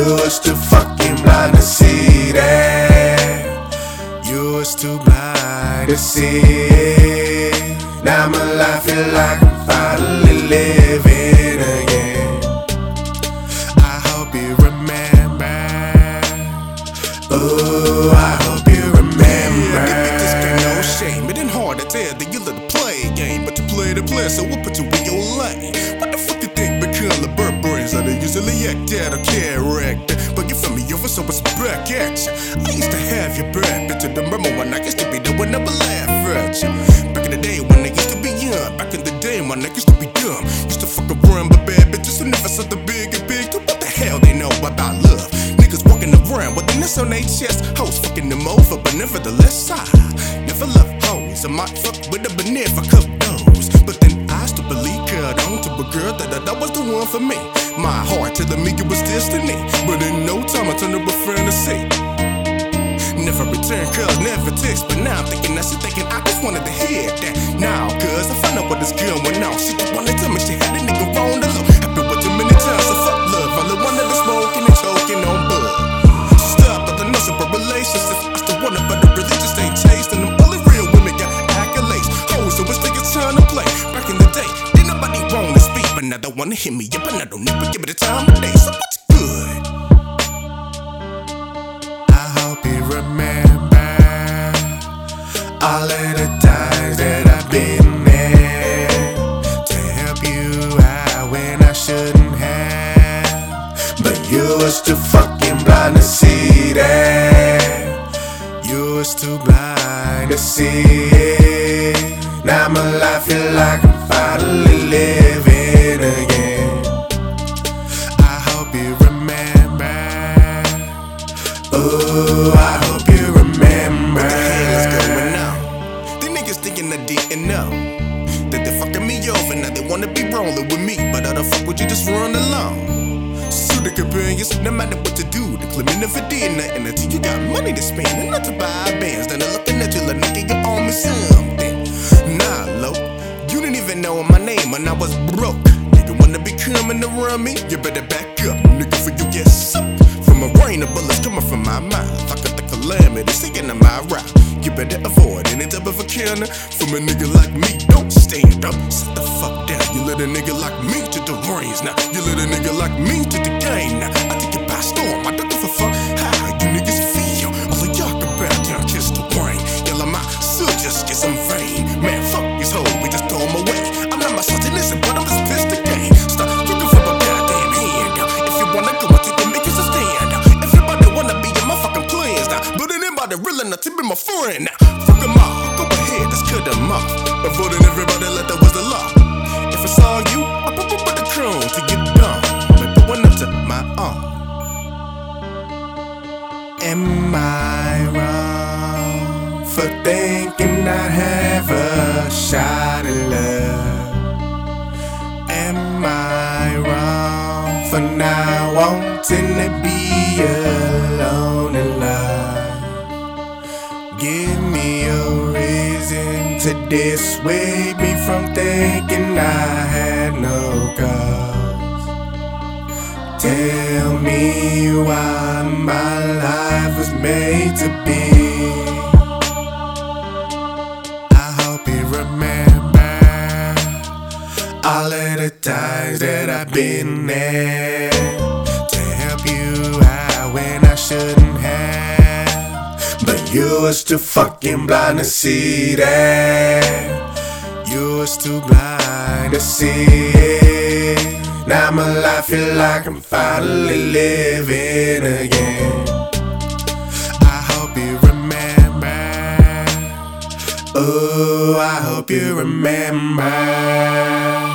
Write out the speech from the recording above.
was too fucking blind to see that. You was too blind to see. Now my life feel like I'm finally living again. I hope you remember. Ooh, I hope you remember. This ain't no shame. It ain't hard to tell that you let the play a game, but you play the play, so we'll put you in your lane. Act out character? But you feel me over, so it's back at you. I used to have your bad bitch, the remember when I used to be when I would laugh at you. Back in the day when they used to be young, back in the day when they used to be dumb. Used to fuck around with bad bitches who never saw the big and big. What the hell they know about love? Niggas walking around with the nest on their chest. Hoes fucking them over, but nevertheless, I never love hoes. I might fuck with a but never cup those. Cut on to a girl that, that, that was the one for me. My heart telling me it was destiny. But in no time, I turned to a fantasy. Never return calls, never text, but now I'm thinking that she thinking I just wanted to hear that. Now, cuz I found out what this girl went on. She just wanted to tell me she had a nigga on the low. I've been with too many times, so fuck love. All the one that is smoking and choking on bud. Stop, but the notion for relationships. I still want it, but the religious ain't chased. And them only real women got accolades. Hoes, so it's taking time to play. Back in the day, they wanna hit me up, and I don't even give it the time of day. So what's good? I hope you remember all of the times that I've been there to help you out when I shouldn't have. But you was too fucking blind to see that. You was too blind to see it. Now my life feel like I'm finally living niggas thinking I didn't know that they fucking me over. Now they wanna be rolling with me, but how the fuck would you just run along? So the companions, no matter what to do, the claiming never did nothing until you got money to spend and not to buy bands. Then they're looking at you like nigga, you owe me something. Nah, low, you didn't even know my name when I was broke. Nigga wanna be coming around me, you better back up, nigga, for you get sucked. From a rain of bullets coming from my mouth, I got the calamity singing in my route. You better avoid counter from a nigga like me. Don't stand up, sit the fuck down. You let a nigga like me to the reins now. You let a nigga like me to the game now. I take it by storm. I don't give a fuck how you niggas feel. All of y'all can bow down, kiss the rain. Yell at my son, just get some vain. Man, fuck these hoes, we just throw 'em away. I'm not misogynistic, but I'm just pissed again. Stop looking for a goddamn handout. If you wanna go, I take and make a stand. Everybody wanna be in my fucking plans now. But anybody real enough to be my friend now. Fuck Avoiding everybody like that was the law. If I saw you, I put up with the crown to get done. Maybe one up to my own. Am I wrong for thinking I have a shot at love? Am I wrong for not wanting to be alone in love? Give me a to dissuade me from thinking I had no cause. Tell me why my life was made to be. I hope you remember all of the times that I've been there to help you out when I shouldn't you was too fucking blind to see that. You was too blind to see it. Now my life feel like I'm finally living again. I hope you remember. Ooh, I hope you remember.